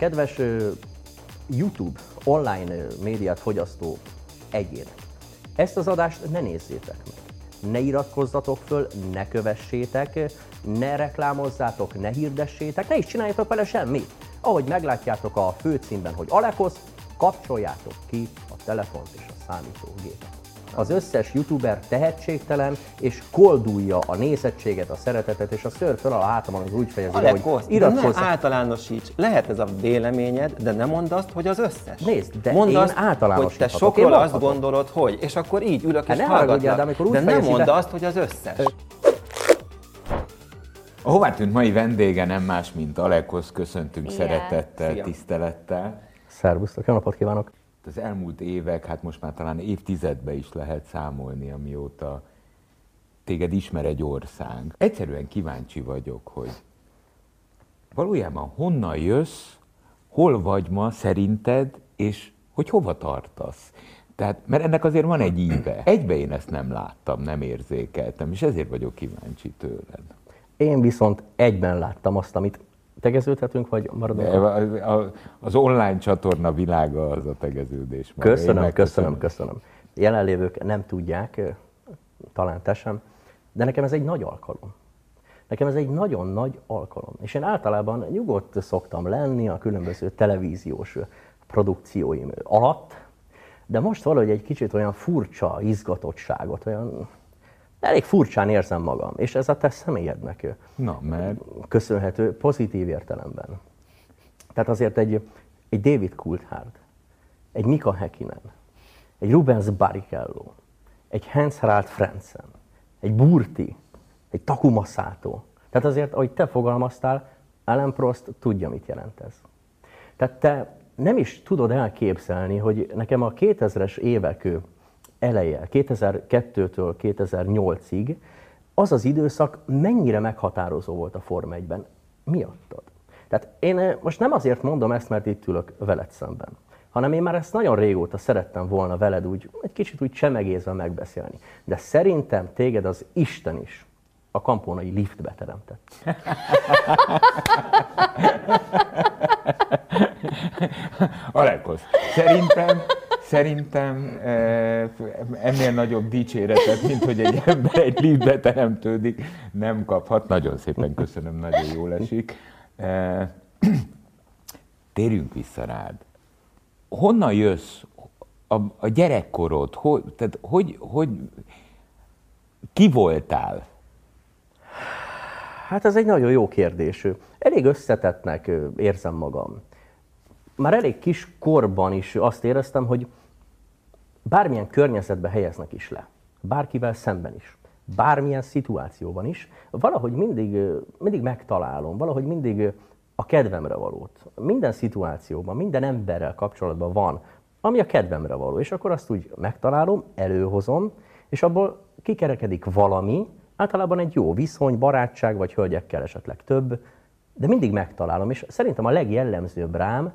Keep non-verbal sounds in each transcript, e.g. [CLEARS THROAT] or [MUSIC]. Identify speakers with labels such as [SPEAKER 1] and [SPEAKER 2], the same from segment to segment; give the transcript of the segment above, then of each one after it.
[SPEAKER 1] Kedves YouTube online médiát fogyasztó egyének, ezt az adást ne nézzétek meg. Ne iratkozzatok föl, ne kövessétek, ne reklámozzátok, ne hirdessétek, ne is csináljatok vele semmit. Ahogy meglátjátok a főcímben, hogy Alekosz, kapcsoljátok ki a telefont és a számítógépet. Az összes youtuber tehetségtelen, és koldulja a nézettséget, a szeretetet, és a ször föl a hátamon az úgy fejezi, le,
[SPEAKER 2] Alekosz,
[SPEAKER 1] hogy
[SPEAKER 2] de ne
[SPEAKER 1] iratkozz.
[SPEAKER 2] általánosíts. Lehet ez a véleményed, de ne mondd azt, hogy az összes.
[SPEAKER 1] Nézd, de
[SPEAKER 2] mondd
[SPEAKER 1] én
[SPEAKER 2] azt, hogy te sokról
[SPEAKER 1] én
[SPEAKER 2] azt gondolod, hogy, és akkor így ülök
[SPEAKER 1] Hát
[SPEAKER 2] és
[SPEAKER 1] ne haragudjál,
[SPEAKER 2] hallgatlak.
[SPEAKER 1] de amikor úgy
[SPEAKER 2] de ne
[SPEAKER 1] fejezi
[SPEAKER 2] mondd
[SPEAKER 1] be-
[SPEAKER 2] azt, hogy az összes.
[SPEAKER 3] A hová tűnt mai vendége nem más, mint Alekosz, köszöntünk
[SPEAKER 4] Igen.
[SPEAKER 3] szeretettel,
[SPEAKER 2] Szia.
[SPEAKER 3] tisztelettel.
[SPEAKER 1] Szervusztok, jó napot kívánok!
[SPEAKER 3] Az elmúlt évek, hát most már talán évtizedbe is lehet számolni, amióta téged ismer egy ország. Egyszerűen kíváncsi vagyok, hogy valójában honnan jössz, hol vagy ma szerinted, és hogy hova tartasz. Tehát, mert ennek azért van egy íve. Egybe én ezt nem láttam, nem érzékeltem, és ezért vagyok kíváncsi tőled.
[SPEAKER 1] Én viszont egyben láttam azt, amit tegeződhetünk, vagy maradunk?
[SPEAKER 3] De a- Az online csatorna világa az a tegeződés.
[SPEAKER 1] Köszönöm, köszönöm, köszönöm. Jelenlévők nem tudják, ö, talán te sem, de nekem ez egy nagy alkalom. Nekem ez egy nagyon nagy alkalom. És én általában nyugodt szoktam lenni a különböző televíziós produkcióim alatt, de most valahogy egy kicsit olyan furcsa izgatottságot, olyan elég furcsán érzem magam, és ez a te személyednek
[SPEAKER 3] Na, mert
[SPEAKER 1] köszönhető pozitív értelemben. Tehát azért egy, egy David Coulthard, egy Mika Häkkinen, egy Rubens Barrichello, egy Hans Harald Frentzen, egy Burti, egy Takuma Sato. Tehát azért, ahogy te fogalmaztál, Alan Prost tudja, mit jelent ez. Tehát te nem is tudod elképzelni, hogy nekem a 2000-es évek eleje, 2002-től 2008-ig, az az időszak mennyire meghatározó volt a Forma 1-ben. Miattad. Tehát én ö, most nem azért mondom ezt, mert itt ülök veled szemben, hanem én már ezt nagyon régóta szerettem volna veled úgy, egy kicsit úgy csemegézve megbeszélni. De szerintem téged az Isten is a kampónai liftbe teremtett. [LAUGHS]
[SPEAKER 3] Alekosz, szerintem, szerintem eh, ennél nagyobb dicséretet, mint hogy egy ember egy liftbe teremtődik, nem kaphat. Nagyon szépen köszönöm, nagyon jól esik. Eh, Térjünk vissza rád. Honnan jössz? A, a gyerekkorod, hogy, tehát hogy, hogy, ki voltál?
[SPEAKER 1] Hát ez egy nagyon jó kérdés. Elég összetettnek érzem magam. Már elég kis korban is azt éreztem, hogy bármilyen környezetbe helyeznek is le, bárkivel szemben is, bármilyen szituációban is, valahogy mindig, mindig megtalálom, valahogy mindig a kedvemre valót. Minden szituációban, minden emberrel kapcsolatban van, ami a kedvemre való, és akkor azt úgy megtalálom, előhozom, és abból kikerekedik valami, általában egy jó viszony, barátság, vagy hölgyekkel esetleg több, de mindig megtalálom, és szerintem a legjellemzőbb rám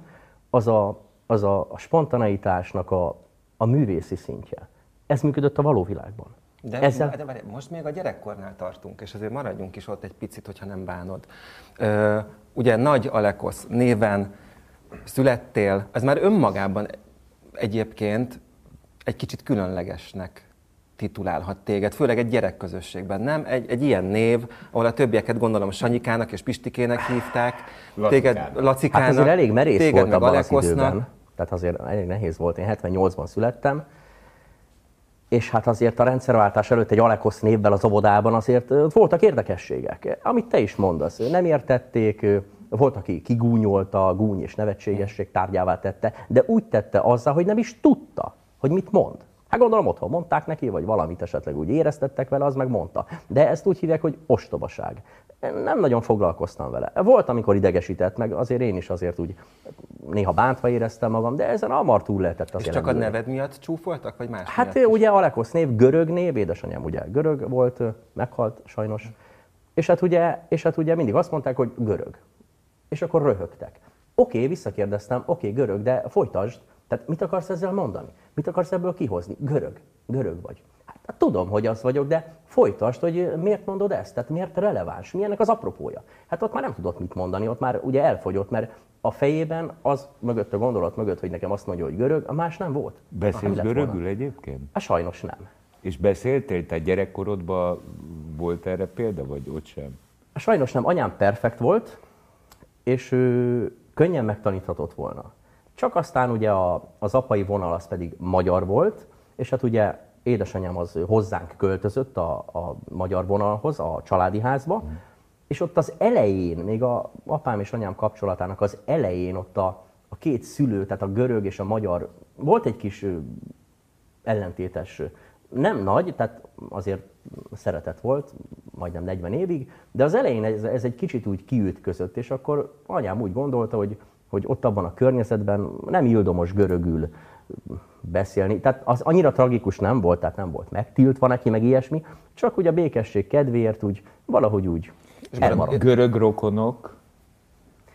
[SPEAKER 1] az a, az a, a spontaneitásnak a, a művészi szintje. Ez működött a való világban.
[SPEAKER 2] De,
[SPEAKER 1] Ezzel,
[SPEAKER 2] de várj, most még a gyerekkornál tartunk, és azért maradjunk is ott egy picit, hogyha nem bánod. Ö, ugye Nagy Alekosz néven születtél, ez már önmagában egyébként egy kicsit különlegesnek titulálhat téged, főleg egy gyerekközösségben, nem? Egy, egy ilyen név, ahol a többieket gondolom Sanyikának és Pistikének hívták, téged
[SPEAKER 3] Lacikának.
[SPEAKER 2] Lacikának,
[SPEAKER 1] hát azért elég merész
[SPEAKER 2] téged
[SPEAKER 1] volt
[SPEAKER 2] meg
[SPEAKER 1] abban az
[SPEAKER 2] Alekosznak.
[SPEAKER 1] időben. Tehát azért elég nehéz volt. Én 78-ban születtem, és hát azért a rendszerváltás előtt egy Alekosz névvel az óvodában azért voltak érdekességek. Amit te is mondasz, nem értették, volt, aki kigúnyolta, gúny és nevetségesség tárgyává tette, de úgy tette azzal, hogy nem is tudta, hogy mit mond. Hát gondolom otthon mondták neki, vagy valamit esetleg úgy éreztettek vele, az meg mondta. De ezt úgy hívják, hogy ostobaság. Nem nagyon foglalkoztam vele. Volt, amikor idegesített, meg azért én is azért úgy néha bántva éreztem magam, de ezen hamar túl lehetett
[SPEAKER 2] És
[SPEAKER 1] azért
[SPEAKER 2] csak a neved miatt csúfoltak, vagy más
[SPEAKER 1] Hát
[SPEAKER 2] miatt?
[SPEAKER 1] ugye Alekosz név, görög név, édesanyám ugye görög volt, meghalt sajnos. És hát ugye, és hát ugye mindig azt mondták, hogy görög. És akkor röhögtek. Oké, visszakérdeztem, oké, görög, de folytasd. Tehát mit akarsz ezzel mondani? Mit akarsz ebből kihozni? Görög. Görög vagy. Hát, hát tudom, hogy az vagyok, de folytasd, hogy miért mondod ezt? Tehát miért releváns? Mi ennek az apropója? Hát ott már nem tudott mit mondani, ott már ugye elfogyott, mert a fejében az mögött a gondolat mögött, hogy nekem azt mondja, hogy görög, a más nem volt.
[SPEAKER 3] Beszélsz
[SPEAKER 1] lett volna.
[SPEAKER 3] görögül egyébként?
[SPEAKER 1] Hát sajnos nem.
[SPEAKER 3] És beszéltél, te gyerekkorodban volt erre példa, vagy ott sem?
[SPEAKER 1] Sajnos nem, anyám perfekt volt, és ő könnyen megtaníthatott volna. Csak aztán ugye a, az apai vonal az pedig magyar volt, és hát ugye édesanyám az hozzánk költözött a, a magyar vonalhoz, a családi házba, és ott az elején, még a apám és anyám kapcsolatának az elején ott a, a két szülő, tehát a görög és a magyar, volt egy kis ellentétes, nem nagy, tehát azért szeretet volt, majdnem 40 évig, de az elején ez, ez egy kicsit úgy kiütközött, és akkor anyám úgy gondolta, hogy, hogy ott abban a környezetben nem ildomos görögül beszélni. Tehát az annyira tragikus nem volt, tehát nem volt megtiltva neki, meg ilyesmi, csak úgy a békesség kedvéért úgy valahogy úgy elmaradt.
[SPEAKER 3] Görög rokonok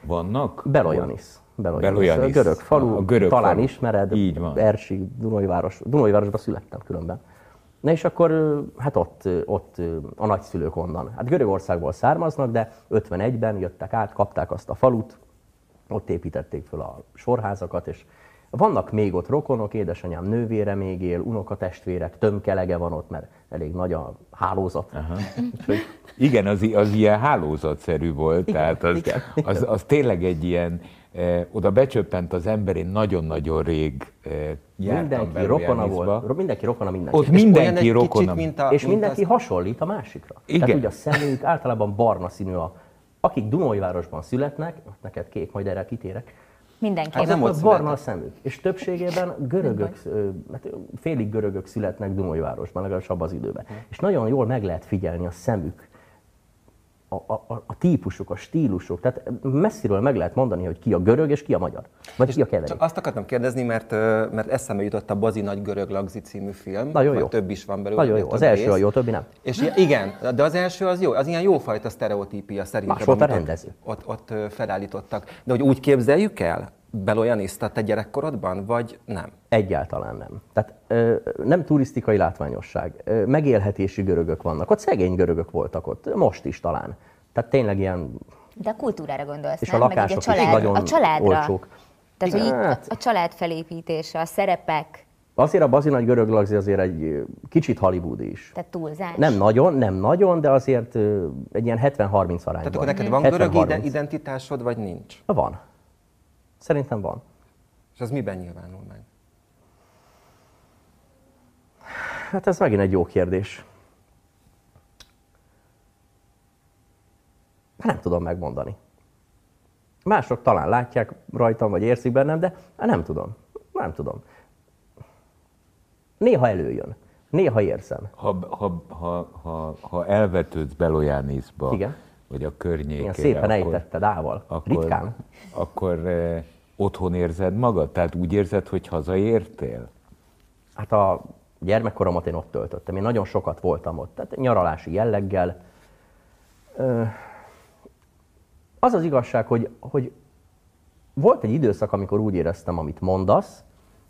[SPEAKER 3] vannak?
[SPEAKER 1] Belojanis. Belojanis.
[SPEAKER 3] Belojanis.
[SPEAKER 1] Görög falu,
[SPEAKER 3] A görög
[SPEAKER 1] talán
[SPEAKER 3] falu.
[SPEAKER 1] ismered,
[SPEAKER 3] Így van.
[SPEAKER 1] Ersi, Dunajváros, Dunajvárosban születtem különben. Na és akkor hát ott, ott a nagyszülők onnan. Hát Görögországból származnak, de 51-ben jöttek át, kapták azt a falut, ott építették föl a sorházakat, és vannak még ott rokonok, édesanyám nővére még él, unokatestvérek, tömkelege van ott, mert elég nagy a hálózat. [LAUGHS] Úgyhogy
[SPEAKER 3] Igen, az, az ilyen hálózatszerű volt,
[SPEAKER 1] Igen,
[SPEAKER 3] tehát az,
[SPEAKER 1] igen,
[SPEAKER 3] az, az tényleg egy ilyen, eh, oda becsöppent az ember, én nagyon-nagyon rég eh,
[SPEAKER 1] mindenki rokona volt, mindenki rokona mindenki.
[SPEAKER 3] Ott
[SPEAKER 1] És
[SPEAKER 3] mindenki rokona.
[SPEAKER 2] kicsit, mint a,
[SPEAKER 1] és
[SPEAKER 2] mint
[SPEAKER 1] mindenki
[SPEAKER 2] az-
[SPEAKER 1] hasonlít a másikra.
[SPEAKER 3] Igen.
[SPEAKER 1] Tehát ugye a szemük általában barna színű a akik Dunajvárosban születnek, neked kék, majd erre kitérek,
[SPEAKER 4] Mindenki.
[SPEAKER 2] Hát nem ott
[SPEAKER 1] barna a szemük. És többségében görögök, ö, hát félig görögök születnek Dunajvárosban, legalábbis abban az időben. És nagyon jól meg lehet figyelni a szemük, a, a, a- típusuk, a stílusuk. Tehát messziről meg lehet mondani, hogy ki a görög és ki a magyar. Vagy ki a keverék.
[SPEAKER 2] Csak azt akartam kérdezni, mert, mert eszembe jutott a Bazi Nagy Görög Lagzi című film.
[SPEAKER 1] Nagyon jó.
[SPEAKER 2] Több is van belőle.
[SPEAKER 1] Nagyon jó. Az első a
[SPEAKER 2] rész.
[SPEAKER 1] jó, a többi nem.
[SPEAKER 2] És igen, de az első az jó, az ilyen jófajta sztereotípia szerintem.
[SPEAKER 1] Más volt a rendező.
[SPEAKER 2] Ott, ott, felállítottak. De hogy úgy képzeljük el, Belojaniszt a te gyerekkorodban, vagy nem?
[SPEAKER 1] Egyáltalán nem. Tehát ö, nem turisztikai látványosság. Ö, megélhetési görögök vannak. Ott szegény görögök voltak ott. Most is talán. Tehát tényleg ilyen
[SPEAKER 4] De a kultúrára gondolsz,
[SPEAKER 1] És a
[SPEAKER 4] nem? Meg így
[SPEAKER 1] lakások is
[SPEAKER 4] a, család,
[SPEAKER 1] nagyon
[SPEAKER 4] a családra.
[SPEAKER 1] olcsók.
[SPEAKER 4] Tehát, hogy itt a család felépítése, a szerepek,
[SPEAKER 1] Azért a Bazi nagy görög lagzi azért egy kicsit hollywoodi is.
[SPEAKER 4] tehát túlzás.
[SPEAKER 1] Nem nagyon, nem nagyon, de azért egy ilyen 70-30 arányban.
[SPEAKER 2] Tehát akkor neked van görög
[SPEAKER 1] 70-30.
[SPEAKER 2] ide- identitásod, vagy nincs?
[SPEAKER 1] Van. Szerintem van.
[SPEAKER 2] És az miben nyilvánul meg?
[SPEAKER 1] Hát ez megint egy jó kérdés. Nem tudom megmondani. Mások talán látják rajtam, vagy érzik bennem, de nem tudom. Nem tudom. Néha előjön. Néha érzem.
[SPEAKER 3] Ha, ha, ha, ha, ha elvetődsz Belojániszba,
[SPEAKER 1] Igen.
[SPEAKER 3] Vagy a környékére,
[SPEAKER 1] Ilyen szépen
[SPEAKER 3] akkor,
[SPEAKER 1] ejtetted ával.
[SPEAKER 3] akkor,
[SPEAKER 1] Ritkán.
[SPEAKER 3] akkor eh, otthon érzed magad? Tehát úgy érzed, hogy hazaértél?
[SPEAKER 1] Hát a gyermekkoromat én ott töltöttem. Én nagyon sokat voltam ott. Tehát nyaralási jelleggel. Az az igazság, hogy, hogy volt egy időszak, amikor úgy éreztem, amit mondasz,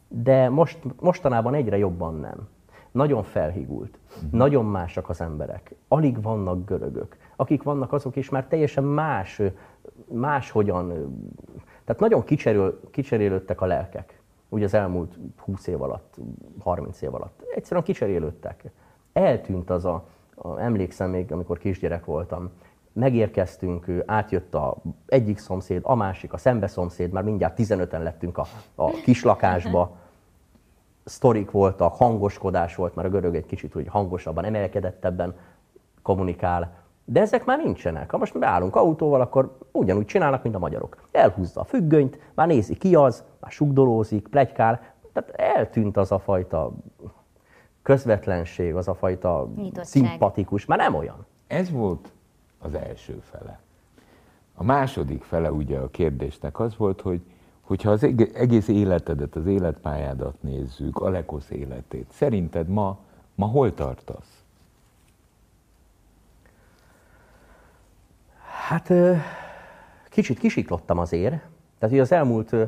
[SPEAKER 1] de most, mostanában egyre jobban nem. Nagyon felhigult, nagyon másak az emberek. Alig vannak görögök. Akik vannak, azok is már teljesen más, máshogyan, tehát nagyon kicserél, kicserélődtek a lelkek. Úgy az elmúlt 20 év alatt, 30 év alatt. Egyszerűen kicserélődtek. Eltűnt az a, a emlékszem még, amikor kisgyerek voltam, megérkeztünk, átjött a egyik szomszéd, a másik, a szembe szomszéd, már mindjárt 15-en lettünk a, a kislakásba, sztorik voltak, hangoskodás volt, mert a görög egy kicsit úgy hangosabban, emelkedettebben kommunikál. De ezek már nincsenek. Ha most beállunk autóval, akkor ugyanúgy csinálnak, mint a magyarok. Elhúzza a függönyt, már nézi ki az, már sugdolózik, plegykál. Tehát eltűnt az a fajta közvetlenség, az a fajta
[SPEAKER 4] Nyitottság.
[SPEAKER 1] szimpatikus, már nem olyan.
[SPEAKER 3] Ez volt az első fele. A második fele ugye a kérdésnek az volt, hogy hogyha az eg- egész életedet, az életpályádat nézzük, Alekosz életét, szerinted ma, ma hol tartasz?
[SPEAKER 1] Hát kicsit kisiklottam azért. Tehát, hogy az elmúlt ö,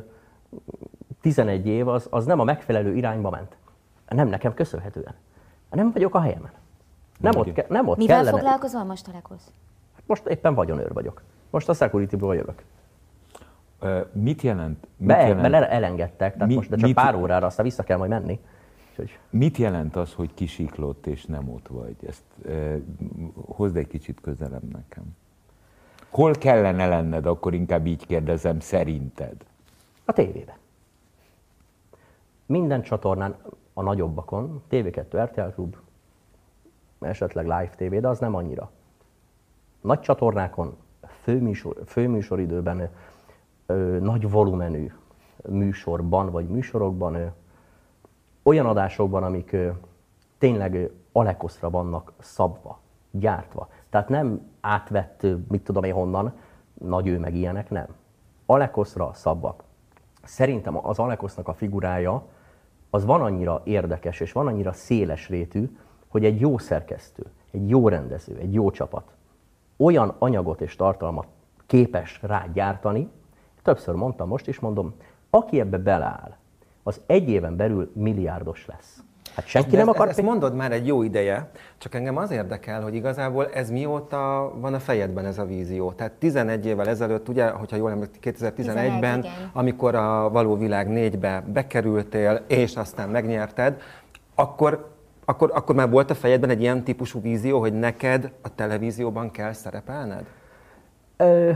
[SPEAKER 1] 11 év az, az nem a megfelelő irányba ment. Nem nekem köszönhetően. Nem vagyok a helyemen. Nem ott, ke- nem ott
[SPEAKER 4] Mivel
[SPEAKER 1] kellene.
[SPEAKER 4] foglalkozol most, Alekosz?
[SPEAKER 1] Most éppen vagyonőr vagyok. Most a security-ból jövök.
[SPEAKER 3] Ö, Mit jelent? Mit
[SPEAKER 1] Be,
[SPEAKER 3] jelent,
[SPEAKER 1] be elengedtek, tehát
[SPEAKER 3] Mi-
[SPEAKER 1] most de csak
[SPEAKER 3] mit-
[SPEAKER 1] pár órára, aztán vissza kell majd menni. Úgyhogy
[SPEAKER 3] mit jelent az, hogy kisiklott és nem ott vagy? Ezt ö, hozd egy kicsit közelebb nekem. Hol kellene lenned, akkor inkább így kérdezem, szerinted?
[SPEAKER 1] a tévébe. Minden csatornán, a nagyobbakon, TV2, RTL Klub, esetleg Live TV, de az nem annyira. Nagy csatornákon, főműsor, főműsoridőben, ö, nagy volumenű műsorban vagy műsorokban, olyan adásokban, amik tényleg ö, Alekoszra vannak szabva, gyártva. Tehát nem átvett, mit tudom én honnan, nagy ő meg ilyenek, nem. Alekoszra szabva. Szerintem az Alekosznak a figurája az van annyira érdekes és van annyira széles rétű, hogy egy jó szerkesztő, egy jó rendező, egy jó csapat olyan anyagot és tartalmat képes rá gyártani, többször mondtam, most is mondom, aki ebbe beleáll, az egy éven belül milliárdos lesz. Hát senki
[SPEAKER 2] De
[SPEAKER 1] nem
[SPEAKER 2] ezt,
[SPEAKER 1] akar...
[SPEAKER 2] ezt mondod már egy jó ideje, csak engem az érdekel, hogy igazából ez mióta van a fejedben ez a vízió. Tehát 11 évvel ezelőtt, ugye, hogyha jól emlékszem, 2011-ben,
[SPEAKER 4] 11, igen.
[SPEAKER 2] amikor a Való Világ 4-be bekerültél, és aztán megnyerted, akkor, akkor, akkor már volt a fejedben egy ilyen típusú vízió, hogy neked a televízióban kell szerepelned?
[SPEAKER 1] Ö,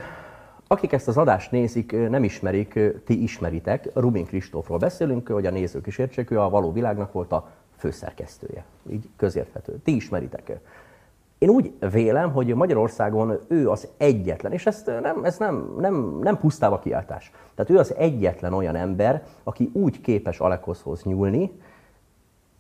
[SPEAKER 1] akik ezt az adást nézik, nem ismerik, ti ismeritek. Rubin Kristófról beszélünk, hogy a nézők is értsék, ő a Való Világnak volt a főszerkesztője. Így közérthető. Ti ismeritek. Én úgy vélem, hogy Magyarországon ő az egyetlen, és ezt nem, ez nem, nem, nem pusztába kiáltás. Tehát ő az egyetlen olyan ember, aki úgy képes Alekoszhoz nyúlni,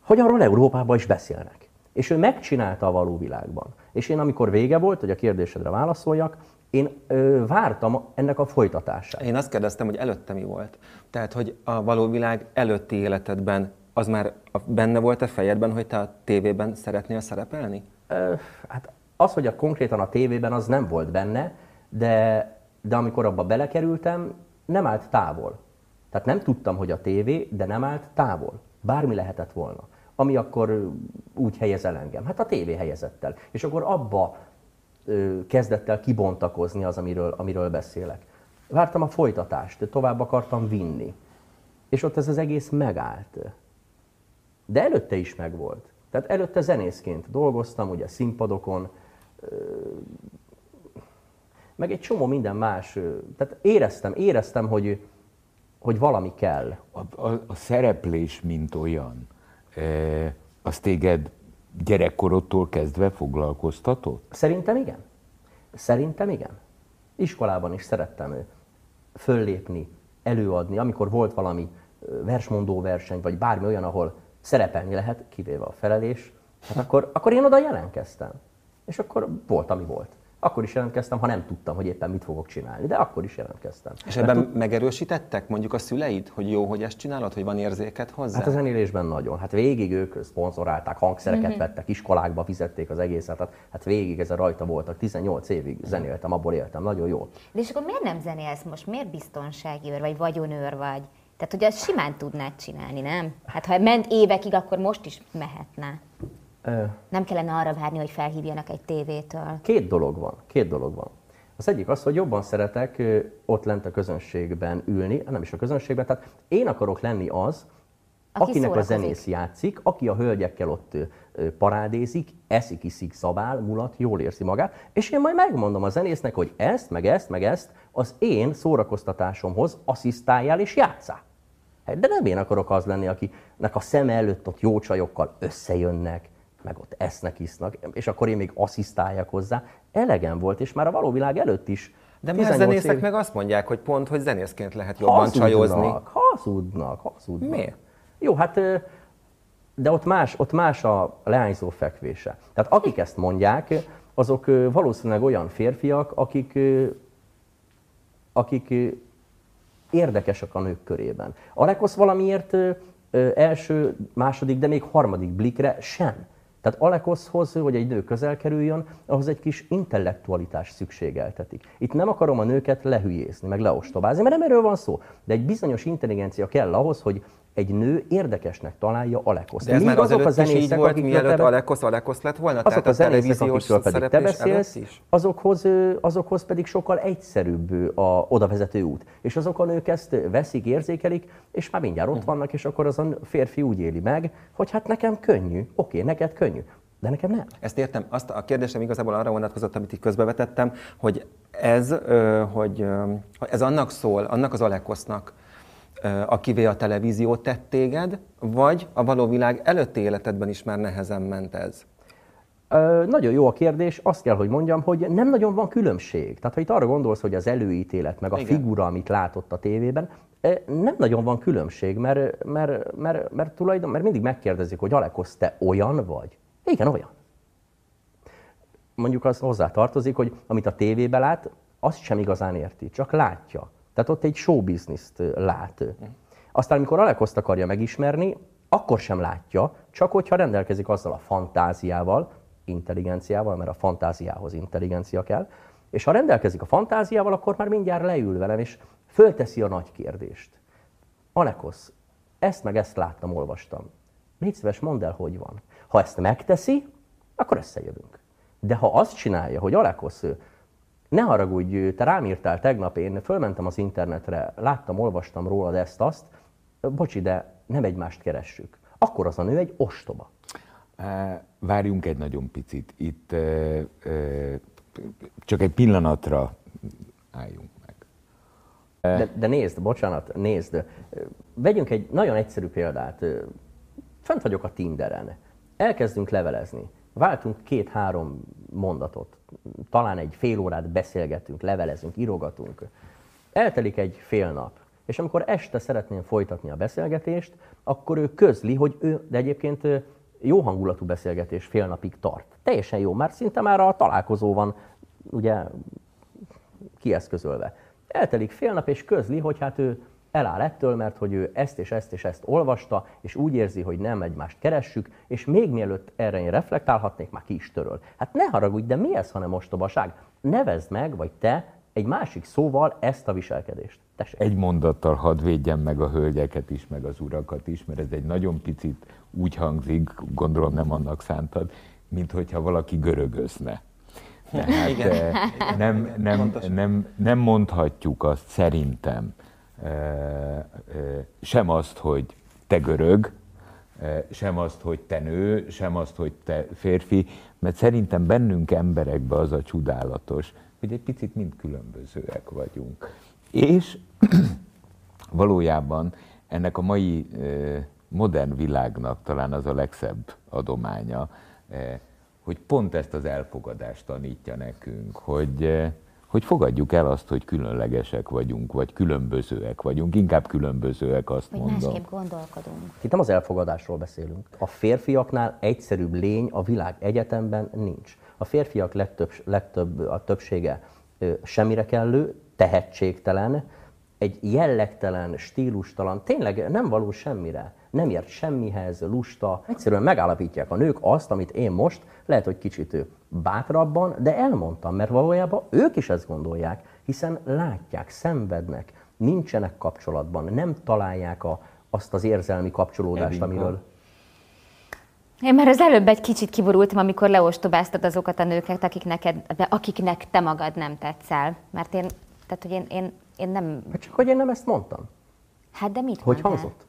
[SPEAKER 1] hogy arról Európában is beszélnek. És ő megcsinálta a való világban. És én, amikor vége volt, hogy a kérdésedre válaszoljak, én ö, vártam ennek a folytatását.
[SPEAKER 2] Én azt kérdeztem, hogy előtte mi volt. Tehát, hogy a való világ előtti életedben az már benne volt a fejedben, hogy te a tévében szeretnél szerepelni?
[SPEAKER 1] Ö, hát az, hogy a konkrétan a tévében az nem volt benne, de, de amikor abba belekerültem, nem állt távol. Tehát nem tudtam, hogy a tévé, de nem állt távol. Bármi lehetett volna. Ami akkor úgy helyez el engem. Hát a tévé helyezett el. És akkor abba ö, kezdett el kibontakozni az, amiről, amiről beszélek. Vártam a folytatást, tovább akartam vinni. És ott ez az egész megállt. De előtte is megvolt. Tehát előtte zenészként dolgoztam, ugye színpadokon, meg egy csomó minden más. Tehát éreztem, éreztem, hogy, hogy valami kell.
[SPEAKER 3] A, a, a szereplés, mint olyan, e, az téged gyerekkorodtól kezdve foglalkoztatott?
[SPEAKER 1] Szerintem igen. Szerintem igen. Iskolában is szerettem ö, föllépni, előadni, amikor volt valami versmondó verseny, vagy bármi olyan, ahol szerepelni lehet, kivéve a felelés, hát akkor, akkor én oda jelentkeztem. És akkor volt, ami volt. Akkor is jelentkeztem, ha nem tudtam, hogy éppen mit fogok csinálni, de akkor is jelentkeztem.
[SPEAKER 2] És ebben megerősítettek mondjuk a szüleid, hogy jó, hogy ezt csinálod, hogy van érzéked hozzá?
[SPEAKER 1] Hát a zenélésben nagyon. Hát végig ők szponzorálták, hangszereket mm-hmm. vettek, iskolákba fizették az egészet. Hát, hát végig ez a rajta voltak. 18 évig zenéltem, abból éltem. Nagyon jó.
[SPEAKER 4] De és akkor miért nem zenélsz most? Miért biztonsági őr, vagy vagyonőr vagy? Tehát, hogy azt simán tudnád csinálni, nem? Hát ha ment évekig, akkor most is mehetne.
[SPEAKER 1] Ö,
[SPEAKER 4] Nem kellene arra várni, hogy felhívjanak egy tévétől.
[SPEAKER 1] Két dolog van, két dolog van. Az egyik az, hogy jobban szeretek ott lent a közönségben ülni, nem is a közönségben, tehát én akarok lenni az,
[SPEAKER 4] Aki
[SPEAKER 1] akinek a zenész játszik, aki a hölgyekkel ott parádézik, eszik, iszik, szabál, mulat, jól érzi magát, és én majd megmondom a zenésznek, hogy ezt, meg ezt, meg ezt az én szórakoztatásomhoz asszisztáljál és játszál. Hát, De nem én akarok az lenni, akinek a szeme előtt ott jó csajokkal összejönnek, meg ott esznek, isznak, és akkor én még asszisztáljak hozzá. Elegem volt, és már a való világ előtt is.
[SPEAKER 2] De
[SPEAKER 1] 18
[SPEAKER 2] zenészek
[SPEAKER 1] év-
[SPEAKER 2] meg azt mondják, hogy pont, hogy zenészként lehet jobban csajozni.
[SPEAKER 1] Hazudnak, hazudnak, hazudnak.
[SPEAKER 2] Miért?
[SPEAKER 1] Jó, hát de ott más, ott más a leányzó fekvése. Tehát akik ezt mondják, azok valószínűleg olyan férfiak, akik, akik érdekesek a nők körében. Alekosz valamiért ö, ö, első, második, de még harmadik blikre sem. Tehát Alekoszhoz, hogy egy nő közel kerüljön, ahhoz egy kis intellektualitás szükségeltetik. Itt nem akarom a nőket lehülyézni, meg leostobázni, mert nem erről van szó. De egy bizonyos intelligencia kell ahhoz, hogy egy nő érdekesnek találja Alekoszt.
[SPEAKER 2] De ez
[SPEAKER 1] Míg
[SPEAKER 2] már
[SPEAKER 1] azok a
[SPEAKER 2] is így
[SPEAKER 1] zenészek,
[SPEAKER 2] volt, mielőtt
[SPEAKER 1] te-
[SPEAKER 2] Alekosz Alekosz lett volna?
[SPEAKER 1] azok
[SPEAKER 2] Tehát
[SPEAKER 1] a
[SPEAKER 2] a
[SPEAKER 1] zenészek, akikről pedig te beszélsz, azokhoz, azokhoz pedig sokkal egyszerűbb a odavezető út. És azok a nők ezt veszik, érzékelik, és már mindjárt ott vannak, és akkor az a férfi úgy éli meg, hogy hát nekem könnyű, oké, neked könnyű, de nekem nem.
[SPEAKER 2] Ezt értem. Azt a kérdésem igazából arra vonatkozott, amit itt közbevetettem, hogy ez, hogy ez annak szól, annak az Alekosznak, akivé a televízió tett téged, vagy a való világ előtti életedben is már nehezen ment ez?
[SPEAKER 1] Ö, nagyon jó a kérdés, azt kell, hogy mondjam, hogy nem nagyon van különbség. Tehát ha itt arra gondolsz, hogy az előítélet, meg a
[SPEAKER 2] Igen.
[SPEAKER 1] figura, amit látott a tévében, nem nagyon van különbség, mert, mert, mert, mert, tulajdon, mert mindig megkérdezik, hogy Alekosz, te olyan vagy? Igen, olyan. Mondjuk az hozzá tartozik, hogy amit a tévében lát, azt sem igazán érti, csak látja. Tehát ott egy show business-t lát. Aztán, amikor Alekoszt akarja megismerni, akkor sem látja, csak hogyha rendelkezik azzal a fantáziával, intelligenciával, mert a fantáziához intelligencia kell, és ha rendelkezik a fantáziával, akkor már mindjárt leül velem, és fölteszi a nagy kérdést. Alekosz, ezt meg ezt láttam, olvastam. Légy szíves, mondd el, hogy van. Ha ezt megteszi, akkor összejövünk. De ha azt csinálja, hogy Alekosz, ne haragudj, te rám írtál tegnap, én fölmentem az internetre, láttam, olvastam rólad ezt-azt, bocsi, de nem egymást keressük. Akkor az a nő egy ostoba.
[SPEAKER 3] Várjunk egy nagyon picit. Itt ö, ö, csak egy pillanatra álljunk meg.
[SPEAKER 1] De, de nézd, bocsánat, nézd. Vegyünk egy nagyon egyszerű példát. Fent vagyok a Tinderen. Elkezdünk levelezni. Váltunk két-három mondatot. Talán egy fél órát beszélgetünk, levelezünk, írogatunk. Eltelik egy fél nap. És amikor este szeretném folytatni a beszélgetést, akkor ő közli, hogy ő, de egyébként jó hangulatú beszélgetés fél napig tart. Teljesen jó, már szinte már a találkozó van, ugye kieszközölve. Eltelik fél nap, és közli, hogy hát ő eláll ettől, mert hogy ő ezt és ezt és ezt olvasta, és úgy érzi, hogy nem egymást keressük, és még mielőtt erre én reflektálhatnék, már ki is töröl. Hát ne haragudj, de mi ez, hanem ostobaság? Nevezd meg, vagy te egy másik szóval ezt a viselkedést. Tessék.
[SPEAKER 3] Egy mondattal hadd védjem meg a hölgyeket is, meg az urakat is, mert ez egy nagyon picit úgy hangzik, gondolom nem annak szántad, mint hogyha valaki görögözne. [LAUGHS] Tehát
[SPEAKER 2] Igen.
[SPEAKER 3] eh, nem, nem, nem, nem mondhatjuk azt szerintem sem azt, hogy te görög, sem azt, hogy te nő, sem azt, hogy te férfi, mert szerintem bennünk emberekben az a csodálatos, hogy egy picit mind különbözőek vagyunk. És [CLEARS THROAT] valójában ennek a mai modern világnak talán az a legszebb adománya, hogy pont ezt az elfogadást tanítja nekünk, hogy, hogy fogadjuk el azt, hogy különlegesek vagyunk, vagy különbözőek vagyunk, inkább különbözőek, azt
[SPEAKER 4] Hogy
[SPEAKER 3] mondom.
[SPEAKER 4] másképp gondolkodunk.
[SPEAKER 1] Itt nem az elfogadásról beszélünk. A férfiaknál egyszerűbb lény a világ egyetemben nincs. A férfiak legtöbb, legtöbb a többsége semmire kellő, tehetségtelen, egy jellegtelen, stílustalan, tényleg nem való semmire, nem ért semmihez, lusta. Egyszerűen megállapítják a nők azt, amit én most, lehet, hogy kicsit ő bátrabban, de elmondtam, mert valójában ők is ezt gondolják, hiszen látják, szenvednek, nincsenek kapcsolatban, nem találják a, azt az érzelmi kapcsolódást,
[SPEAKER 3] Evinka.
[SPEAKER 1] amiről
[SPEAKER 4] Én már az előbb egy kicsit kiborultam, amikor leostobáztad azokat a nőket, akik neked, akiknek te magad nem tetszel. Mert én, tehát, hogy én, én, én nem...
[SPEAKER 1] Hát csak hogy én nem ezt mondtam.
[SPEAKER 4] Hát de mit
[SPEAKER 1] Hogy
[SPEAKER 4] mondtál?
[SPEAKER 1] hangzott?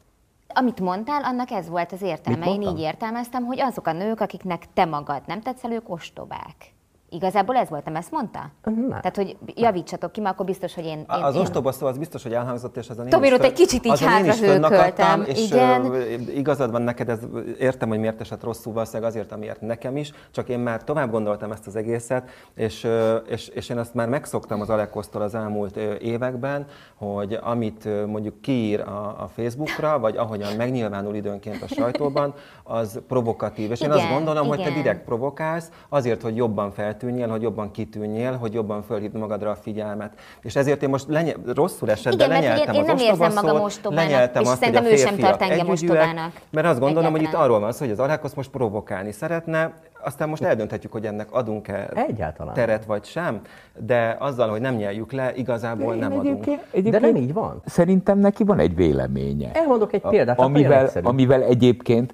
[SPEAKER 4] Amit mondtál, annak ez volt az értelme. Én így értelmeztem, hogy azok a nők, akiknek te magad nem tetszel, ők ostobák. Igazából ez volt, nem ezt mondta?
[SPEAKER 1] Nem.
[SPEAKER 4] Tehát, hogy javítsatok ki, mert akkor biztos, hogy én... én
[SPEAKER 2] Az
[SPEAKER 4] én...
[SPEAKER 2] ostoba szó az biztos, hogy elhangzott, és azon én
[SPEAKER 4] Tomi,
[SPEAKER 2] is
[SPEAKER 4] ott
[SPEAKER 2] föl-
[SPEAKER 4] egy kicsit így hátra hőköltem.
[SPEAKER 2] És
[SPEAKER 4] Igen.
[SPEAKER 2] igazad van neked, ez, értem, hogy miért esett rosszul, valószínűleg azért, amiért nekem is, csak én már tovább gondoltam ezt az egészet, és, és, és én azt már megszoktam az Alekosztól az elmúlt években, hogy amit mondjuk kiír a, a Facebookra, vagy ahogyan megnyilvánul időnként a sajtóban, az provokatív. És én azt
[SPEAKER 4] Igen,
[SPEAKER 2] gondolom, hogy te
[SPEAKER 4] igen.
[SPEAKER 2] direkt provokálsz, azért, hogy jobban feltűnjél, hogy jobban kitűnjél, hogy jobban fölhívd magadra a figyelmet. És ezért én most lenye, rosszul esett,
[SPEAKER 4] Igen,
[SPEAKER 2] de
[SPEAKER 4] mert
[SPEAKER 2] lenyeltem
[SPEAKER 4] én- én
[SPEAKER 2] az
[SPEAKER 4] nem érzem magam ostobának,
[SPEAKER 2] lenyeltem
[SPEAKER 4] és
[SPEAKER 2] azt,
[SPEAKER 4] szerintem ő sem tart engem ostobának.
[SPEAKER 2] Mert azt gondolom, hogy itt arról van szó, hogy az Alekos most provokálni szeretne, aztán most eldönthetjük, hogy ennek adunk-e
[SPEAKER 1] Egyáltalán.
[SPEAKER 2] teret vagy sem, de azzal, hogy nem nyeljük le, igazából nem adunk.
[SPEAKER 3] egyébként,
[SPEAKER 1] De nem így van.
[SPEAKER 3] Szerintem neki van egy véleménye.
[SPEAKER 1] Elmondok egy példát,
[SPEAKER 3] amivel, amivel egyébként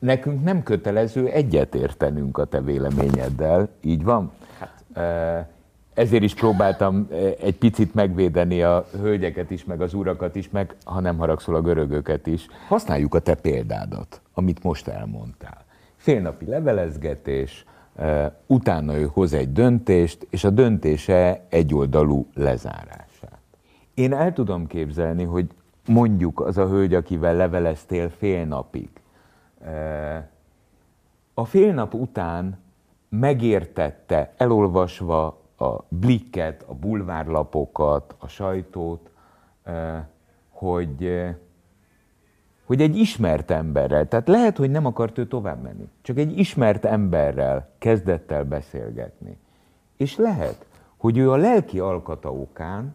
[SPEAKER 3] nekünk nem kötelező egyetértenünk a te véleményeddel, így van? Hát. Ezért is próbáltam egy picit megvédeni a hölgyeket is, meg az urakat is, meg ha nem haragszol a görögöket is. Használjuk a te példádat, amit most elmondtál. Félnapi levelezgetés, utána ő hoz egy döntést, és a döntése egyoldalú lezárását. Én el tudom képzelni, hogy mondjuk az a hölgy, akivel leveleztél fél napig, a fél nap után megértette, elolvasva a blikket, a bulvárlapokat, a sajtót, hogy, hogy egy ismert emberrel, tehát lehet, hogy nem akart ő tovább menni, csak egy ismert emberrel kezdett el beszélgetni. És lehet, hogy ő a lelki alkata okán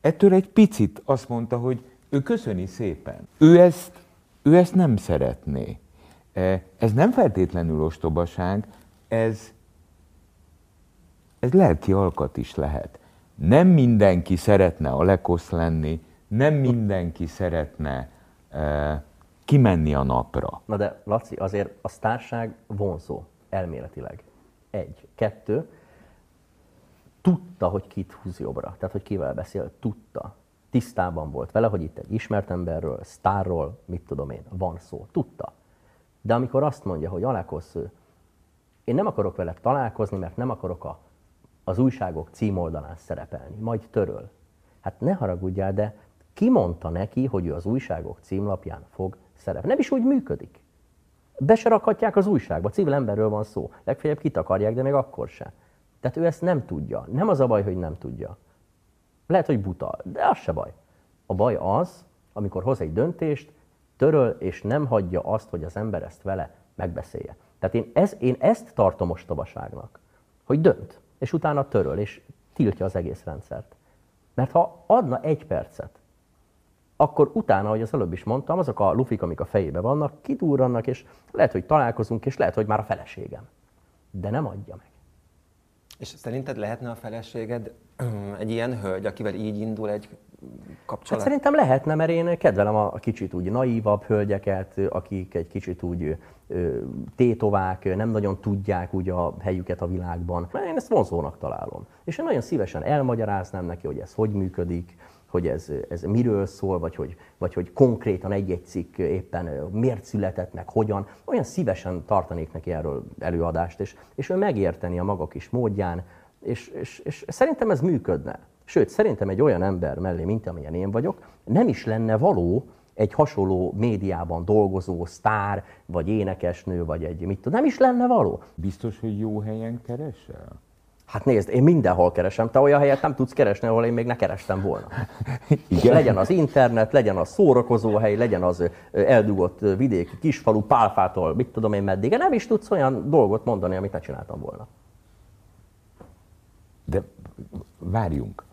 [SPEAKER 3] ettől egy picit azt mondta, hogy ő köszöni szépen. Ő ezt, ő ezt nem szeretné. Eh, Ez nem feltétlenül ostobaság, ez, ez lelki alkat is lehet. Nem mindenki szeretne Alekosz lenni, nem mindenki szeretne eh, kimenni a napra.
[SPEAKER 1] Na de Laci, azért a sztárság vonzó, elméletileg. Egy. Kettő, tudta, hogy kit húz jobbra, tehát hogy kivel beszél, tudta. Tisztában volt vele, hogy itt egy ismert emberről, sztárról, mit tudom én, van szó. Tudta. De amikor azt mondja, hogy Alákosz, ő, én nem akarok vele találkozni, mert nem akarok a, az újságok címoldalán szerepelni, majd töröl. Hát ne haragudjál, de ki mondta neki, hogy ő az újságok címlapján fog szerepelni? Nem is úgy működik. Be se rakhatják az újságba, civil emberről van szó. Legfeljebb kitakarják, de még akkor sem. Tehát ő ezt nem tudja. Nem az a baj, hogy nem tudja. Lehet, hogy buta, de az se baj. A baj az, amikor hoz egy döntést, töröl, és nem hagyja azt, hogy az ember ezt vele megbeszélje. Tehát én, ez, én ezt tartom ostobaságnak, hogy dönt, és utána töröl, és tiltja az egész rendszert. Mert ha adna egy percet, akkor utána, ahogy az előbb is mondtam, azok a lufik, amik a fejébe vannak, kidurrannak, és lehet, hogy találkozunk, és lehet, hogy már a feleségem. De nem adja meg.
[SPEAKER 2] És szerinted lehetne a feleséged [CLEARS THROAT] egy ilyen hölgy, akivel így indul egy
[SPEAKER 1] Hát
[SPEAKER 2] kapcsolat?
[SPEAKER 1] szerintem lehetne, mert én kedvelem a kicsit úgy naívabb hölgyeket, akik egy kicsit úgy tétovák, nem nagyon tudják úgy a helyüket a világban. Én ezt vonzónak találom. És én nagyon szívesen elmagyaráznám neki, hogy ez hogy működik, hogy ez, ez miről szól, vagy hogy, vagy hogy konkrétan egy-egy cikk éppen miért született, meg hogyan. Olyan szívesen tartanék neki erről előadást, és, és ő megérteni a maga kis módján, és, és, és szerintem ez működne. Sőt, szerintem egy olyan ember mellé, mint amilyen én vagyok, nem is lenne való egy hasonló médiában dolgozó sztár, vagy énekesnő, vagy egy mit tudom, nem is lenne való.
[SPEAKER 3] Biztos, hogy jó helyen keresel?
[SPEAKER 1] Hát nézd, én mindenhol keresem, te olyan helyet nem tudsz keresni, ahol én még ne kerestem volna. [LAUGHS]
[SPEAKER 3] Igen.
[SPEAKER 1] Legyen az internet, legyen az szórakozóhely, legyen az eldugott vidéki kisfalu pálfától, mit tudom én meddig. Nem is tudsz olyan dolgot mondani, amit ne csináltam volna.
[SPEAKER 3] De várjunk.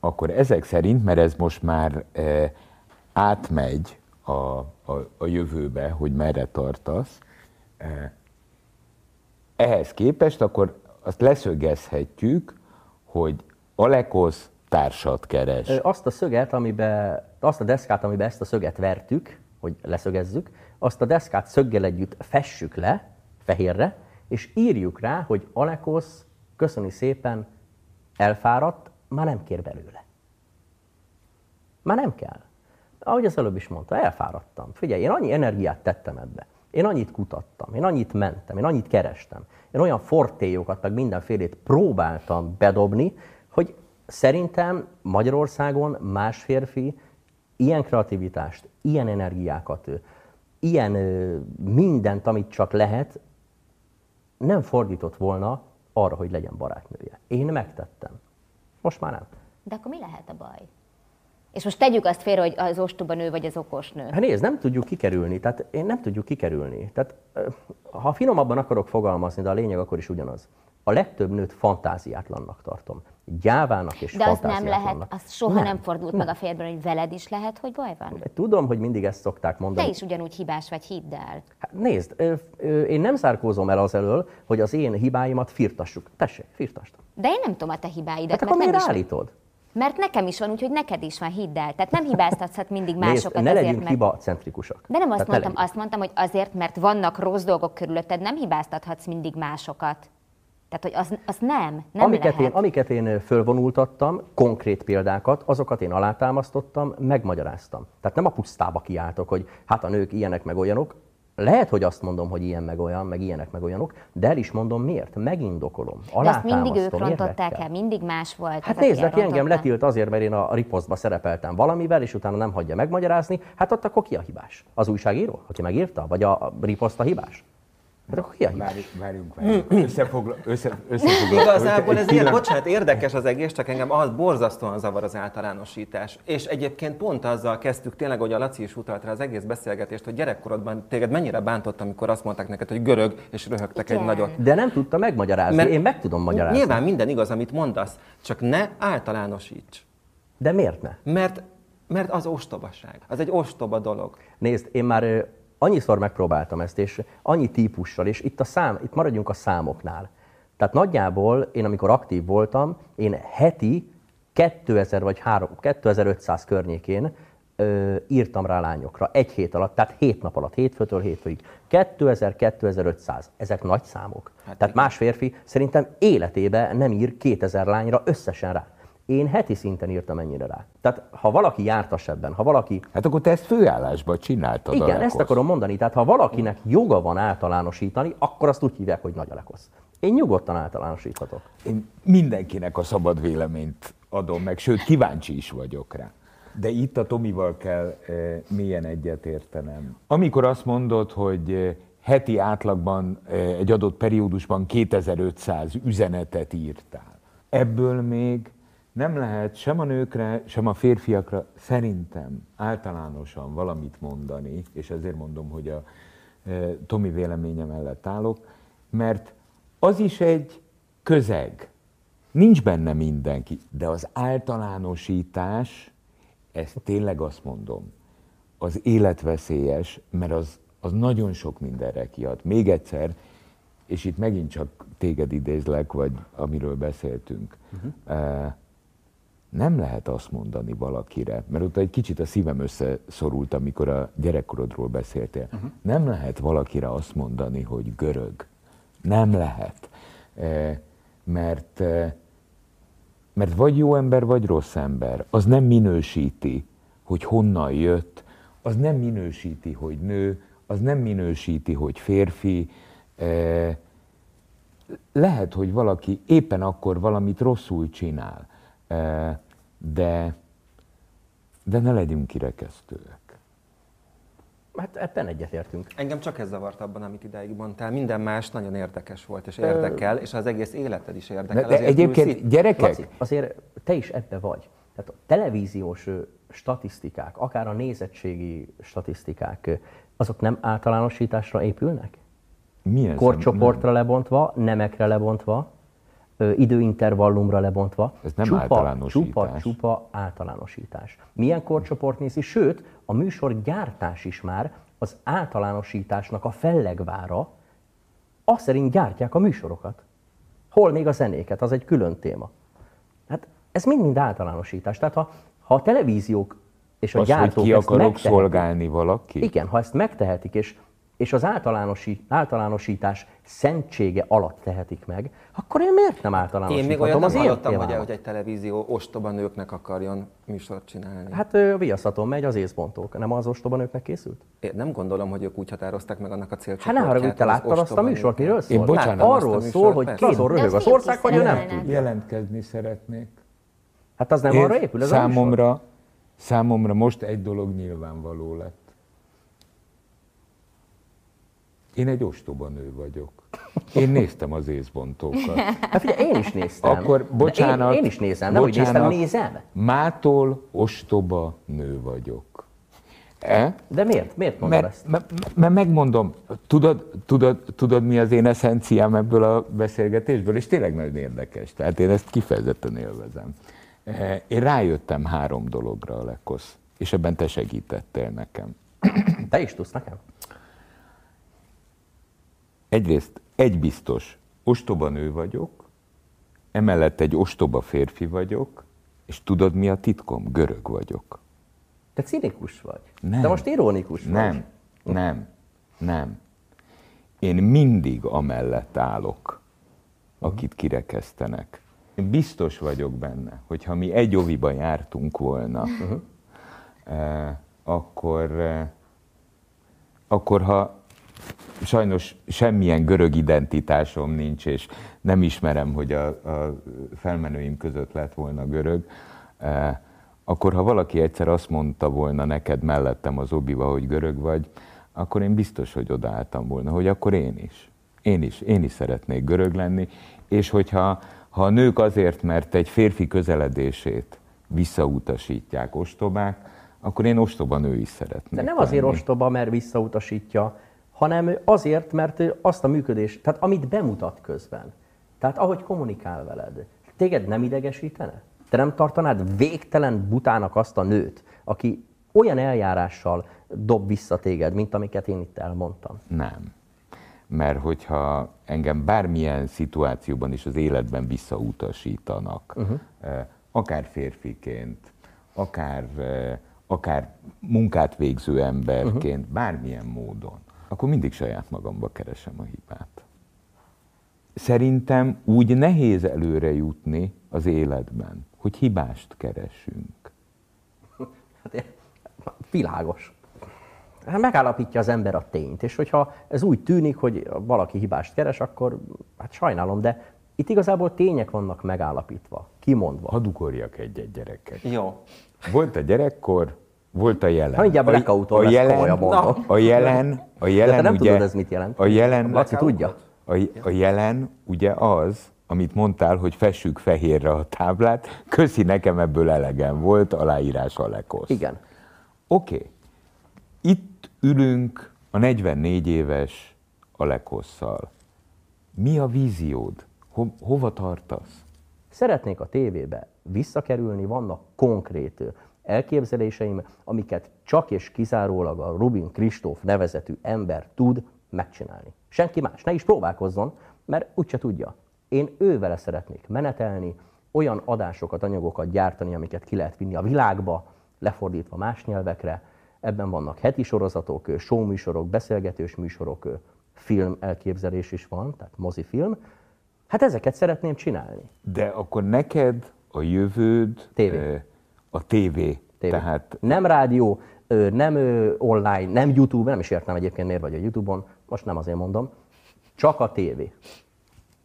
[SPEAKER 3] Akkor ezek szerint, mert ez most már átmegy a, a, a jövőbe, hogy merre tartasz, eh, ehhez képest akkor azt leszögezhetjük, hogy Alekosz társat keres.
[SPEAKER 1] Azt a szöget, amibe, azt a deszkát, amiben ezt a szöget vertük, hogy leszögezzük, azt a deszkát szöggel együtt fessük le, fehérre, és írjuk rá, hogy Alekosz, köszöni szépen, elfáradt, már nem kér belőle. Már nem kell. Ahogy az előbb is mondta, elfáradtam. Figyelj, én annyi energiát tettem ebbe. Én annyit kutattam, én annyit mentem, én annyit kerestem. Én olyan fortéjokat, meg mindenfélét próbáltam bedobni, hogy szerintem Magyarországon más férfi ilyen kreativitást, ilyen energiákat, ilyen mindent, amit csak lehet, nem fordított volna arra, hogy legyen barátnője. Én megtettem. Most már nem.
[SPEAKER 4] De akkor mi lehet a baj? És most tegyük azt félre, hogy az ostoba nő vagy az okos nő.
[SPEAKER 1] Hát nézd, nem tudjuk kikerülni, tehát én nem tudjuk kikerülni. Tehát ha finomabban akarok fogalmazni, de a lényeg akkor is ugyanaz. A legtöbb nőt fantáziátlannak tartom. Gyávának és
[SPEAKER 4] De az nem lehet, az soha nem, fordult meg a fejedben, hogy veled is lehet, hogy baj van?
[SPEAKER 1] Tudom, hogy mindig ezt szokták
[SPEAKER 4] Te
[SPEAKER 1] mondani.
[SPEAKER 4] is ugyanúgy hibás vagy, hidd el.
[SPEAKER 1] Hát nézd, ö, ö, én nem zárkózom el az elől, hogy az én hibáimat firtassuk. Tessék, firtasd.
[SPEAKER 4] De én nem tudom a te hibáidat,
[SPEAKER 1] Hát akkor
[SPEAKER 4] mert, nem
[SPEAKER 1] miért
[SPEAKER 4] is,
[SPEAKER 1] állítod?
[SPEAKER 4] mert nekem is van, úgyhogy neked is van, hidd el. Tehát nem hibáztatsz mindig
[SPEAKER 1] Nézd,
[SPEAKER 4] másokat
[SPEAKER 1] ne
[SPEAKER 4] azért,
[SPEAKER 1] legyünk
[SPEAKER 4] mert...
[SPEAKER 1] hibacentrikusak.
[SPEAKER 4] De nem azt
[SPEAKER 1] Tehát ne
[SPEAKER 4] mondtam, azt mondtam, hogy azért, mert vannak rossz dolgok körülötted, nem hibáztathatsz mindig másokat. Tehát, hogy az, az nem, nem
[SPEAKER 1] amiket,
[SPEAKER 4] lehet.
[SPEAKER 1] én, amiket én fölvonultattam, konkrét példákat, azokat én alátámasztottam, megmagyaráztam. Tehát nem a pusztába kiáltok, hogy hát a nők ilyenek meg olyanok. Lehet, hogy azt mondom, hogy ilyen meg olyan, meg ilyenek meg olyanok, de el is mondom miért, megindokolom,
[SPEAKER 4] De azt mindig ők rontották el, mindig más volt.
[SPEAKER 1] Hát
[SPEAKER 4] aki
[SPEAKER 1] nézd, aki engem letilt azért, mert én a riposztba szerepeltem valamivel, és utána nem hagyja megmagyarázni, hát ott akkor ki a hibás? Az újságíró, aki megírta? Vagy a a riposzt a hibás? Hát akkor hibás?
[SPEAKER 3] Várjunk, várjunk, várjunk. Összefogla, össze, összefogla,
[SPEAKER 2] Igazából ez ilyen,
[SPEAKER 3] pillanat-
[SPEAKER 2] bocsánat, érdekes az egész, csak engem az borzasztóan zavar az általánosítás. És egyébként pont azzal kezdtük tényleg, hogy a Laci is utalt rá az egész beszélgetést, hogy gyerekkorodban téged mennyire bántott, amikor azt mondták neked, hogy görög, és röhögtek
[SPEAKER 4] Igen.
[SPEAKER 2] egy nagyot.
[SPEAKER 1] De nem tudta megmagyarázni.
[SPEAKER 2] Mert-
[SPEAKER 1] én meg tudom magyarázni.
[SPEAKER 2] Nyilván minden igaz, amit mondasz, csak ne általánosíts.
[SPEAKER 1] De miért ne?
[SPEAKER 2] Mert, mert az ostobaság. Az egy ostoba dolog.
[SPEAKER 1] Nézd, én már annyiszor megpróbáltam ezt, és annyi típussal, és itt, a szám, itt maradjunk a számoknál. Tehát nagyjából én, amikor aktív voltam, én heti 2000 vagy 3, 2500 környékén ö, írtam rá lányokra egy hét alatt, tehát hét nap alatt, hétfőtől hétfőig. 2000-2500, ezek nagy számok. Hát tehát
[SPEAKER 2] igen.
[SPEAKER 1] más férfi szerintem életében nem ír 2000 lányra összesen rá. Én heti szinten írtam ennyire rá. Tehát ha valaki jártas ebben, ha valaki
[SPEAKER 3] Hát akkor te ezt főállásban csináltad.
[SPEAKER 1] igen,
[SPEAKER 3] Alekosz.
[SPEAKER 1] ezt akarom mondani. Tehát ha valakinek joga van általánosítani, akkor azt úgy hívják, hogy nagy alekosz. Én nyugodtan általánosíthatok.
[SPEAKER 3] Én mindenkinek a szabad véleményt adom meg, sőt, kíváncsi is vagyok rá. De itt a Tomival kell e, mélyen egyetértenem. Amikor azt mondod, hogy e, heti átlagban e, egy adott periódusban 2500 üzenetet írtál, ebből még nem lehet sem a nőkre, sem a férfiakra szerintem általánosan valamit mondani, és ezért mondom, hogy a e, Tomi véleménye mellett állok, mert az is egy közeg. Nincs benne mindenki, de az általánosítás, ezt tényleg azt mondom, az életveszélyes, mert az, az nagyon sok mindenre kiad. Még egyszer, és itt megint csak téged idézlek, vagy amiről beszéltünk, uh-huh. Nem lehet azt mondani valakire, mert ott egy kicsit a szívem összeszorult, amikor a gyerekkorodról beszéltél. Uh-huh. Nem lehet valakire azt mondani, hogy görög. Nem lehet. Eh, Mert, eh, mert vagy jó ember, vagy rossz ember. Az nem minősíti, hogy honnan jött, az nem minősíti, hogy nő, az nem minősíti, hogy férfi. Eh, Lehet, hogy valaki éppen akkor valamit rosszul csinál, de, de ne legyünk kirekesztőek.
[SPEAKER 1] Hát ebben egyetértünk.
[SPEAKER 2] Engem csak ez zavart abban, amit idáig mondtál. Minden más nagyon érdekes volt, és érdekel, és az egész életed is érdekel.
[SPEAKER 3] De, egyébként
[SPEAKER 2] itt.
[SPEAKER 3] gyerekek,
[SPEAKER 1] Laci, azért te is ebbe vagy. Tehát a televíziós statisztikák, akár a nézettségi statisztikák, azok nem általánosításra épülnek?
[SPEAKER 3] milyen
[SPEAKER 1] Korcsoportra lebontva, nemekre lebontva, időintervallumra lebontva.
[SPEAKER 3] Ez nem
[SPEAKER 1] csupa,
[SPEAKER 3] általánosítás.
[SPEAKER 1] Csupa, csupa általánosítás. Milyen korcsoport nézi? Sőt, a műsor gyártás is már az általánosításnak a fellegvára, azt szerint gyártják a műsorokat. Hol még a zenéket, az egy külön téma. Hát ez mind-mind általánosítás. Tehát ha, ha a televíziók és a
[SPEAKER 3] Az, hogy
[SPEAKER 1] gyártók
[SPEAKER 3] ki
[SPEAKER 1] ezt
[SPEAKER 3] akarok
[SPEAKER 1] megtehetik,
[SPEAKER 3] szolgálni valaki?
[SPEAKER 1] igen, ha ezt megtehetik, és, és az általánosi, általánosítás szentsége alatt tehetik meg, akkor én miért nem
[SPEAKER 2] Én
[SPEAKER 1] általánosíthatom
[SPEAKER 2] még olyat nem
[SPEAKER 1] az én
[SPEAKER 2] hallottam, hogy, hogy egy televízió ostoba nőknek akarjon műsort csinálni.
[SPEAKER 1] Hát viaszaton megy az észpontok. Nem az ostoba nőknek készült?
[SPEAKER 2] Én nem gondolom, hogy ők úgy határozták meg annak a
[SPEAKER 1] Hát
[SPEAKER 2] célcsoportját.
[SPEAKER 1] ne haragudj, te
[SPEAKER 2] hogy az
[SPEAKER 1] láttad azt a műsort, miről szól?
[SPEAKER 3] bocsánat,
[SPEAKER 2] azt a
[SPEAKER 1] Arról
[SPEAKER 2] műsort,
[SPEAKER 1] szól, hogy ki azon
[SPEAKER 4] De
[SPEAKER 1] röhög az ország,
[SPEAKER 4] én
[SPEAKER 1] vagy ő nem tudja.
[SPEAKER 3] Jelentkezni szeretnék.
[SPEAKER 1] Hát az nem
[SPEAKER 3] Én-
[SPEAKER 1] arra épül ez
[SPEAKER 3] számomra, számomra most egy dolog nyilvánvaló lett. Én egy ostoba nő vagyok. Én néztem az észbontókat. [LAUGHS]
[SPEAKER 1] Hát figyelj, én is néztem.
[SPEAKER 3] Akkor
[SPEAKER 1] De
[SPEAKER 3] bocsánat.
[SPEAKER 1] Én, én is nézem, nem hogy néztem,
[SPEAKER 3] bocsánat.
[SPEAKER 1] nézem.
[SPEAKER 3] Mától ostoba nő vagyok. E?
[SPEAKER 1] De miért? Miért mondod
[SPEAKER 3] Mert,
[SPEAKER 1] ezt?
[SPEAKER 3] mert, mert megmondom, tudod, tudod, tudod, mi az én eszenciám ebből a beszélgetésből, és tényleg nagyon érdekes, tehát én ezt kifejezetten élvezem. E, Én rájöttem három dologra, Alekosz, és ebben te segítettél nekem.
[SPEAKER 1] Te is tudsz nekem?
[SPEAKER 3] Egyrészt egy biztos, ostoba nő vagyok, emellett egy ostoba férfi vagyok, és tudod mi a titkom? Görög vagyok.
[SPEAKER 1] Te cinikus vagy.
[SPEAKER 3] Nem.
[SPEAKER 1] Te most ironikus vagy.
[SPEAKER 3] Nem, nem, nem. Én mindig amellett állok, akit kirekesztenek. Én biztos vagyok benne, hogy ha mi egy oviba jártunk volna, eh, akkor, eh, akkor ha sajnos semmilyen görög identitásom nincs, és nem ismerem, hogy a, a felmenőim között lett volna görög, eh, akkor ha valaki egyszer azt mondta volna neked mellettem az obiba, hogy görög vagy, akkor én biztos, hogy odaálltam volna, hogy akkor én is. Én is, én is szeretnék görög lenni, és hogyha ha a nők azért, mert egy férfi közeledését visszautasítják ostobák, akkor én ostoba nő is szeretnék
[SPEAKER 1] De nem azért
[SPEAKER 3] lenni.
[SPEAKER 1] ostoba, mert visszautasítja, hanem azért, mert azt a működés, tehát amit bemutat közben, tehát ahogy kommunikál veled, téged nem idegesítene? Te nem tartanád végtelen butának azt a nőt, aki olyan eljárással dob vissza téged, mint amiket én itt elmondtam?
[SPEAKER 3] Nem. Mert hogyha engem bármilyen szituációban is az életben visszautasítanak, uh-huh. akár férfiként, akár, eh, akár munkát végző emberként, uh-huh. bármilyen módon, akkor mindig saját magamba keresem a hibát. Szerintem úgy nehéz előre jutni az életben, hogy hibást keresünk. [LAUGHS]
[SPEAKER 1] Hát, világos. Hát megállapítja az ember a tényt, és hogyha ez úgy tűnik, hogy valaki hibást keres, akkor hát sajnálom, de itt igazából tények vannak megállapítva, kimondva.
[SPEAKER 3] Hadd ugorjak egy-egy gyereket.
[SPEAKER 2] Jó.
[SPEAKER 3] Volt a gyerekkor, volt a jelen.
[SPEAKER 1] Ha mindjárt
[SPEAKER 3] a,
[SPEAKER 1] lesz, komolyan mondom.
[SPEAKER 3] a jelen, a jelen
[SPEAKER 1] De te nem
[SPEAKER 3] ugye,
[SPEAKER 1] tudod, ez mit jelent.
[SPEAKER 3] A jelen,
[SPEAKER 1] Laci tudja.
[SPEAKER 3] a, a jelen ugye az, amit mondtál, hogy fessük fehérre a táblát, köszi nekem ebből elegem volt, aláírás a lekosz.
[SPEAKER 1] Igen.
[SPEAKER 3] Oké. Okay. Itt ülünk a 44 éves Alekosszal. Mi a víziód? Ho, hova tartasz?
[SPEAKER 1] Szeretnék a tévébe visszakerülni, vannak konkrét elképzeléseim, amiket csak és kizárólag a Rubin Kristóf nevezetű ember tud megcsinálni. Senki más, ne is próbálkozzon, mert úgyse tudja. Én ővele szeretnék menetelni, olyan adásokat, anyagokat gyártani, amiket ki lehet vinni a világba, lefordítva más nyelvekre. Ebben vannak heti sorozatok, showműsorok, beszélgetős műsorok, film elképzelés is van, tehát mozifilm. Hát ezeket szeretném csinálni.
[SPEAKER 3] De akkor neked a jövőd
[SPEAKER 1] Tévé.
[SPEAKER 3] eh, a tévé.
[SPEAKER 1] Tévé.
[SPEAKER 3] Tehát
[SPEAKER 1] Nem rádió, nem online, nem YouTube, nem is értem egyébként miért vagy a YouTube-on, most nem azért mondom, csak a tévé.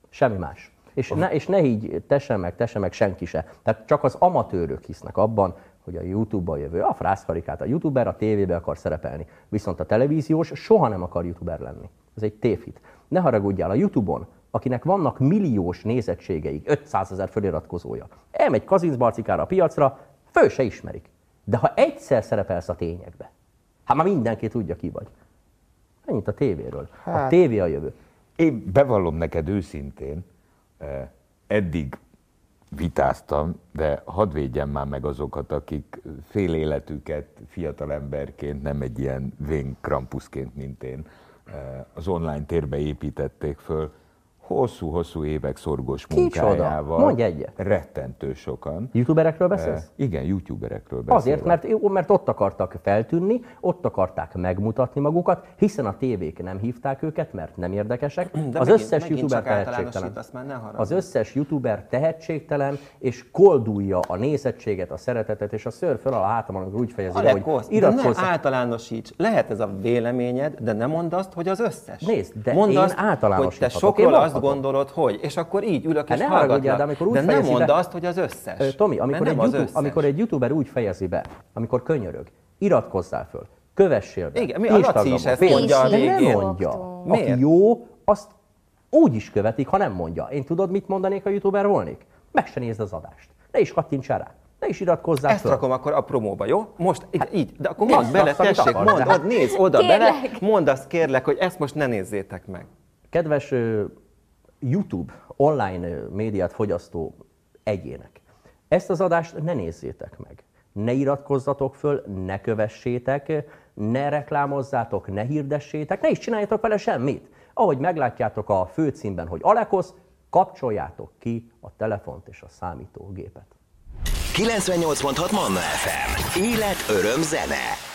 [SPEAKER 1] Semmi más. És ne, és ne így te sem meg, te sem meg, senki se. Tehát csak az amatőrök hisznek abban, hogy a YouTube-ba jövő, a frászkarikát, a YouTuber a tévébe akar szerepelni. Viszont a televíziós soha nem akar YouTuber lenni. Ez egy tévhit. Ne haragudjál, a YouTube-on, akinek vannak milliós nézettségeik, 500 ezer föliratkozója, elmegy kazincbarcikára a piacra, föl se ismerik. De ha egyszer szerepelsz a tényekbe, hát már mindenki tudja, ki vagy. Ennyit a tévéről. A tévé a jövő.
[SPEAKER 3] én bevallom neked őszintén, eh, eddig vitáztam, de hadd védjem már meg azokat, akik fél életüket fiatalemberként, nem egy ilyen vén krampuszként, mint én, eh, az online térbe építették föl, hosszú-hosszú évek szorgos munkájával.
[SPEAKER 1] Mondj egyet.
[SPEAKER 3] Rettentő sokan.
[SPEAKER 1] YouTuberekről beszélsz?
[SPEAKER 3] Igen, youtuberekről beszélek.
[SPEAKER 1] Azért, mert, mert ott akartak feltűnni, ott akarták megmutatni magukat, hiszen a tévék nem hívták őket, mert nem érdekesek.
[SPEAKER 2] De
[SPEAKER 1] az
[SPEAKER 2] megint-
[SPEAKER 1] összes
[SPEAKER 2] megint
[SPEAKER 1] youtuber tehetségtelen.
[SPEAKER 2] azt már ne.
[SPEAKER 1] Az összes youtuber tehetségtelen, és koldulja a nézettséget, a szeretetet, és a ször föl a hátamon, amikor úgy fejezi le, hogy iratkozz.
[SPEAKER 2] ne általánosíts. Lehet ez a véleményed, de ne mondd azt, hogy az összes.
[SPEAKER 1] Nézd, de
[SPEAKER 2] mondd
[SPEAKER 1] én
[SPEAKER 2] azt, hogy te sokról
[SPEAKER 1] Én
[SPEAKER 2] azt gondolod, hogy, és akkor így ülök és
[SPEAKER 1] Hát ne haragudjál,
[SPEAKER 2] hallgatlak.
[SPEAKER 1] de amikor úgy
[SPEAKER 2] de ne
[SPEAKER 1] fejezi
[SPEAKER 2] mondd
[SPEAKER 1] be-
[SPEAKER 2] azt, hogy az összes.
[SPEAKER 1] Ö, Tomi, amikor egy,
[SPEAKER 2] nem az
[SPEAKER 1] YouTube,
[SPEAKER 2] összes.
[SPEAKER 1] amikor egy youtuber úgy fejezi be, amikor könyörög, iratkozzál föl, kövessél be.
[SPEAKER 2] Igen, mi a Laci is ezt mondja a
[SPEAKER 1] De nem mondja.
[SPEAKER 2] Miért?
[SPEAKER 1] Aki jó, azt úgy is követik, ha nem mondja. Én tudod, mit mondanék, ha youtuber volnék? Meg se nézd az adást. Ne is kattints rá. Ne is iratkozzál
[SPEAKER 2] Ezt
[SPEAKER 1] föl.
[SPEAKER 2] rakom akkor a promóba, jó? Most így, így de akkor
[SPEAKER 1] Nézd
[SPEAKER 2] mondd bele,
[SPEAKER 1] azt,
[SPEAKER 2] tessék,
[SPEAKER 1] akarsz,
[SPEAKER 2] mondd,
[SPEAKER 1] hát-
[SPEAKER 2] oda, nézd oda
[SPEAKER 4] Kérlek.
[SPEAKER 2] bele, mondd azt kérlek, hogy ezt most ne nézzétek meg.
[SPEAKER 1] Kedves YouTube online médiát fogyasztó egyének, ezt az adást ne nézzétek meg. Ne iratkozzatok föl, ne kövessétek, ne reklámozzátok, ne hirdessétek, ne is csináljatok vele semmit. Ahogy meglátjátok a főcímben, hogy Alekosz, kapcsoljátok ki a telefont és a számítógépet.
[SPEAKER 5] 98.6 Manna FM. Élet, öröm, zene.